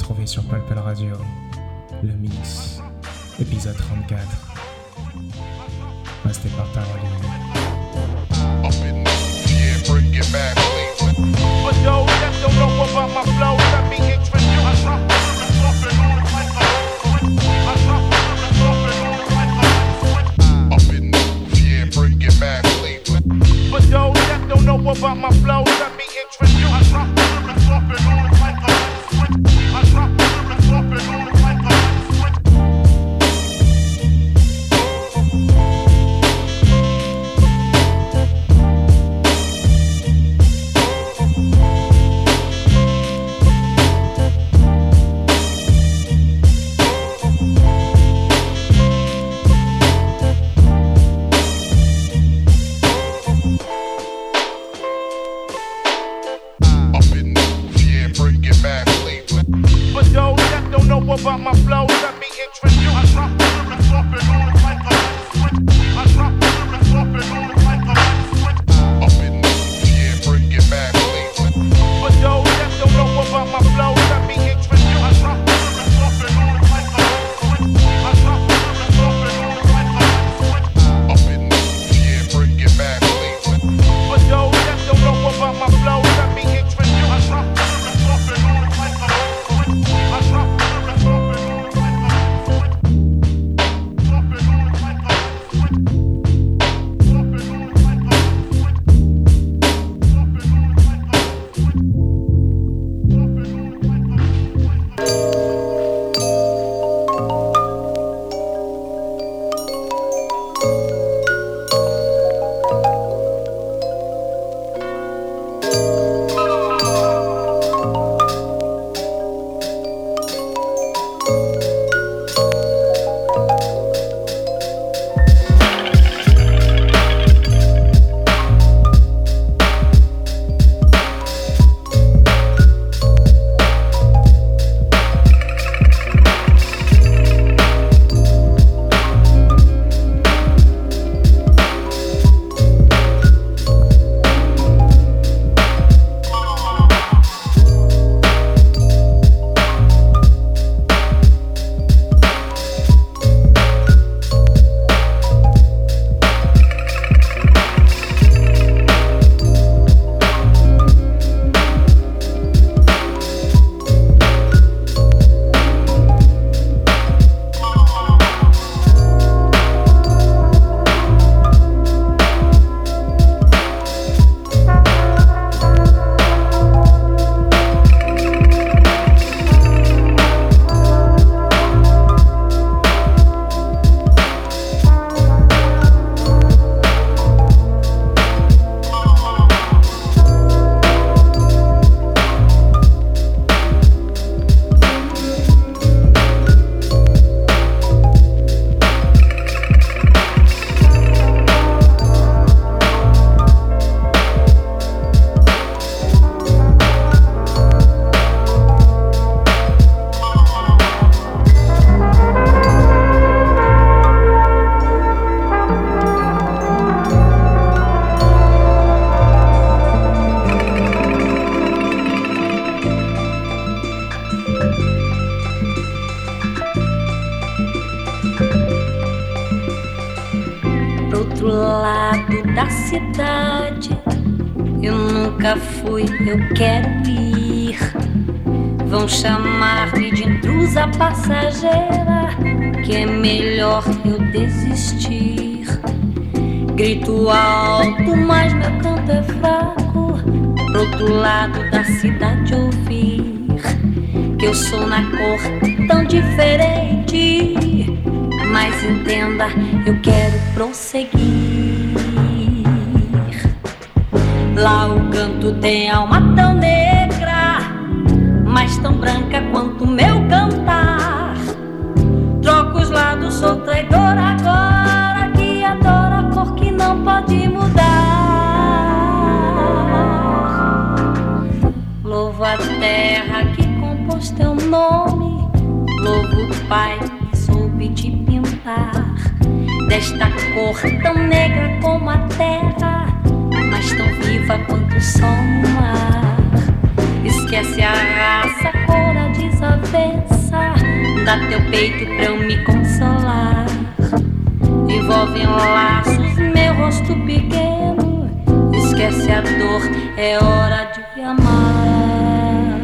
retrouver sur Palpel Radio, le mix, épisode 34. Restez par. For those that don't know about my flow, eu quero ir. Vão chamar-me de intrusa passageira, que é melhor eu desistir. Grito alto, mas meu canto é fraco. Pro outro lado da cidade ouvir que eu sou na cor tão diferente. Mas entenda, eu quero prosseguir. Lá o canto tem alma tão negra, mas tão branca quanto meu cantar. Troco os lados, sou traidora agora que adoro a cor que não pode mudar. Louvo a terra que compôs teu nome, louvo o Pai que soube te pintar. Desta cor tão negra como a terra, tão viva quanto o sol no mar. Esquece a raça, cor, a desavença. Dá teu peito pra eu me consolar. Envolve em laços meu rosto pequeno. Esquece a dor, é hora de amar.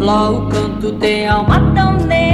Lá o canto tem alma tão negra,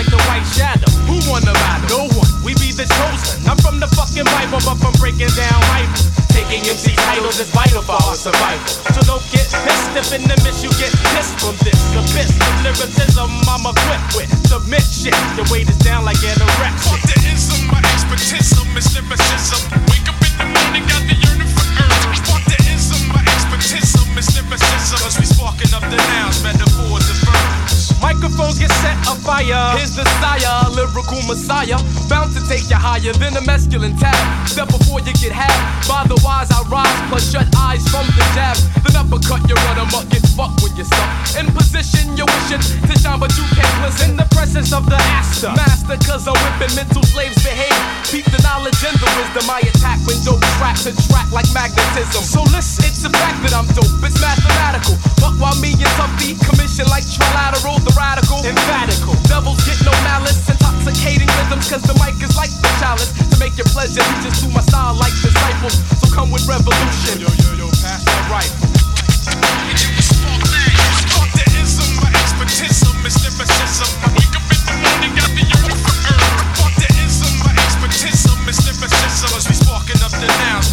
like the white shadow. Who won the battle? No one. We be the chosen. I'm from the fucking Bible, but from breaking down Bible. Taking MC titles is vital for our survival. So don't get pissed if in the miss you get pissed from this. The best of lyricism I'm equipped with. Submit shit. The weight is down like anorexia. Fuck the ism, my expertism is lyricism. Wake up in the morning, got the yearning for earth. Fuck the ism, my expertism is lyricism. Cause we sparking up the nouns, verbs. Microphones get set afire. Here's the sire, lyrical messiah, bound to take you higher than a mescaline tab. Step before you get had. By the wise I rise, plus shut eyes from the jab. Then uppercut your run amok, get fucked when you're. In position, you're wishing to shine, but you can't listen. In the presence of the Asta. Master, cause I'm whipping mental slaves behave. Keep the knowledge and the wisdom I attack when dope tracks attract like magnetism. So listen, it's the fact that I'm dope, it's mathematical. But while me and Tuffy commission like trilateral, radical, Emphatical. Devils get no malice, intoxicating rhythms, cause the mic is like the chalice. To make your pleasure, just to my style like disciples. So come with revolution. Yo, yo, yo, pass that rifle. Fuck the ism, my expertism is. Wake up in the morning, got the yearning for earth. Fuck the ism, my expertism is. Cause we sparking up the nouns,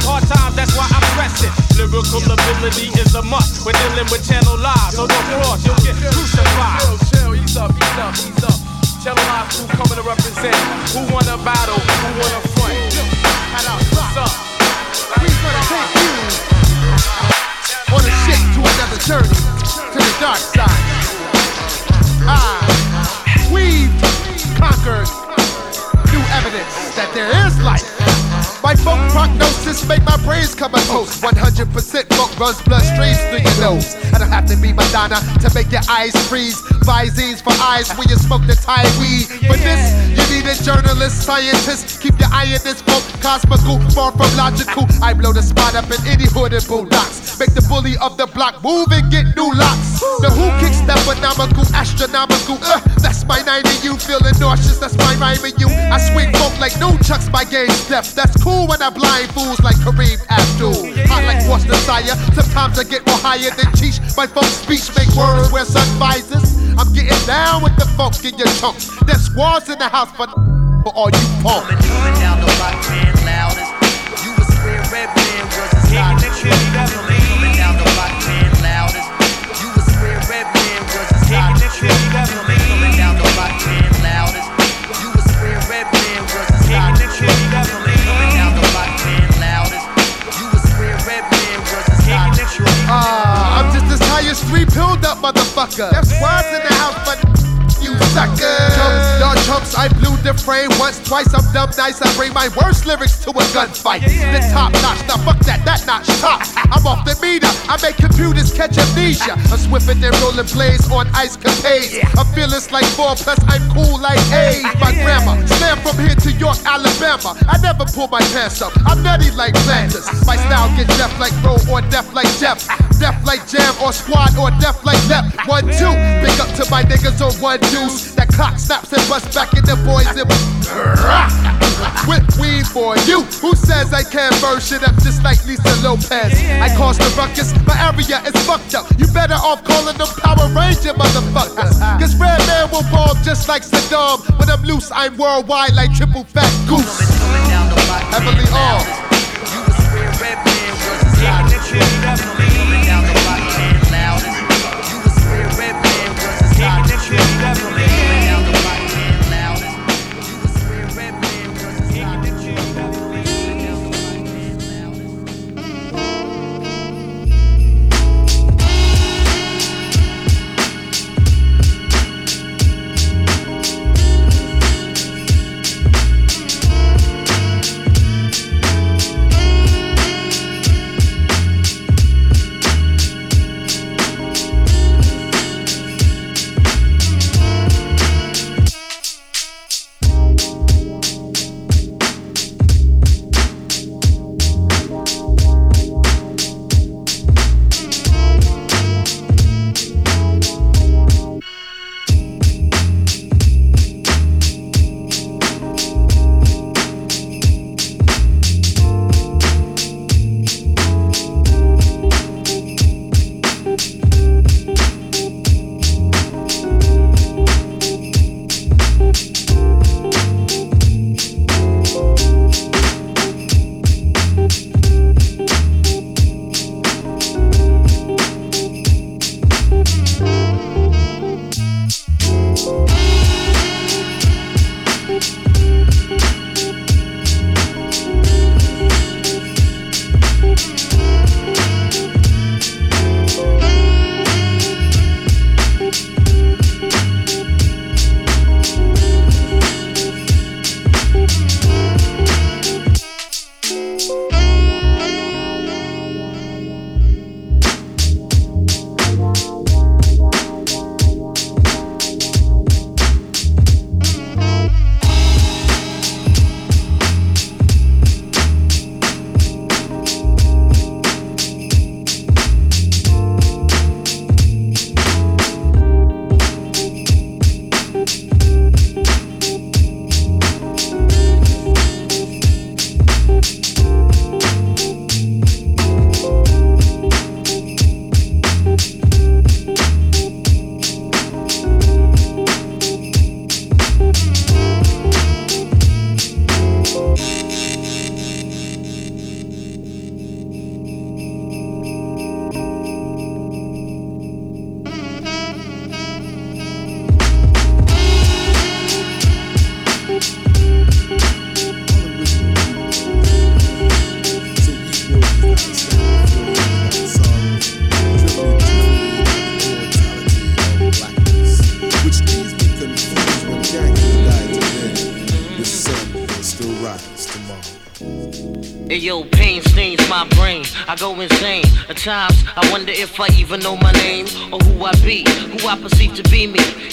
like hard times, that's why I'm pressing. Lyrical ability is a must when dealing with channel live. So don't cross, you'll 100% folk runs bloodstreams through your nose. I don't have to be Madonna to make your eyes freeze. Visines for eyes when you smoke the Thai weed. For this, you need a journalist, scientist. Keep your eye on this folk, cosmical, far from logical. I blow the spot up in any hood and bulldogs. Make the bully of the block move and get new locks. The who kicks that phenomenal, astronomical. Uh, that's my 90 you feeling nauseous. That's my rhyming you. I swing folk like no chucks my game step. That's cool when I blind fools like Kareem Abdul. Hot like Force Desire. Sometimes I get more higher than Cheech. My folk speech make words wear sun visors. I'm getting down with the folks in your chunks. There's squads in the house for, for all you punks. Coming down the block, man, loudest. You was square red man, was a just as three pilled up motherfucker. That's squads in the house, but you sucker. Chumps, y'all chumps, I blew the frame once, twice. I'm dumb nice. I bring my worst lyrics to a gunfight. The top notch, now fuck that, that notch top. I'm off the meter. I make computers catch amnesia. I'm swifter than rolling blades on ice capades. I'm fearless like four, plus I'm cool like eight. My grandma, slam from here to York, Alabama. I never pull my pants up. I'm nutty like planters. My style get deaf like Roll or deaf like Jeff. Deaf like Jam or Squad or deaf like Lep. One, two. Big up to my niggas on one deuce. that clock snaps and busts back in the boys and with weed boy. You who says I can't burn shit up just like Lisa Lopes? I cause the ruckus, my area is fucked up. You better off calling them Power Ranger motherfuckers. Cause Redman will bomb just like Saddam. When I'm loose, I'm worldwide like triple fat goose. Heavily armed. You was where red man was hottest.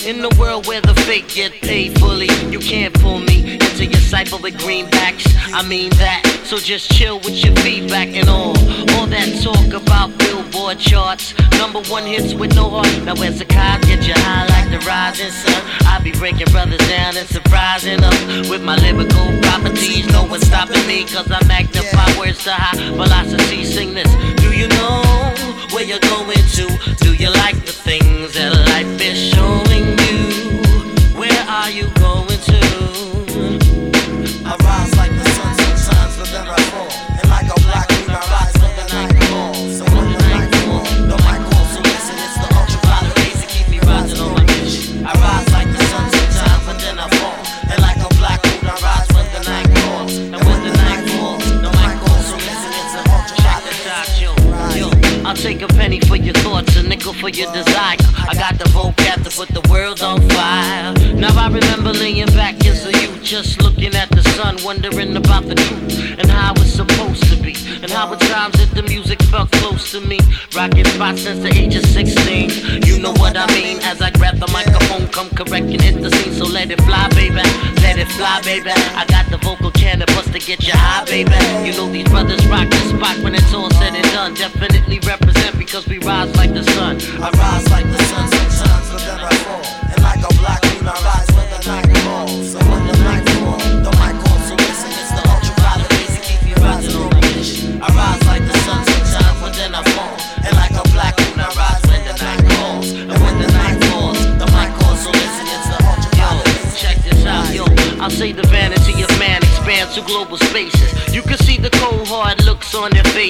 In the world where the fake get paid fully, you can't pull me into your cipher with greenbacks. I mean that. So just chill with your feedback and all. All that talk about billboard charts, number one hits with no heart. Now where's the get you high like the rising sun? I be breaking brothers down and surprising them with my lyrical properties. No one's stopping me, cause I magnify words to high velocity. Sing this. Do you know where you're going to? Do you like the things that life is showing you? Where are you take a penny for your thoughts, a nickel for your desire. I got the vocab to put the world on fire. Now I remember laying back as a youth, just looking at the sun, wondering about the truth and how it's supposed to be, and how at times that the music felt close to me. Rocking spots since the age of 16. You know what I mean? As I grab the microphone, come correct and hit the scene. So let it fly, baby. Let it fly, baby. I got the vocal cannabis to get you high, baby. You know these brothers rock the spot when it's all said and done. Definitely represent because we rise like the sun. I rise like the sun sometimes, but then I fall. And like a black moon, I rise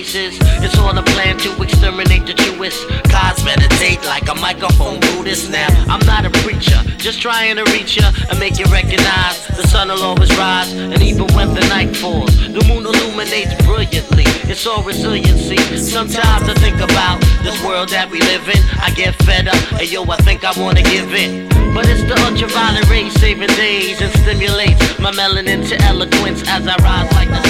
It's all a plan to exterminate the Jewish. Gods meditate like a microphone Buddhist now. I'm not a preacher, just trying to reach ya and make you recognize the sun will always rise. And even when the night falls, the moon illuminates brilliantly. It's all resiliency. Sometimes I think about this world that we live in. I get fed up, and yo, I think I wanna give in. But it's the ultraviolet rays saving days and stimulates my melanin to eloquence as I rise like the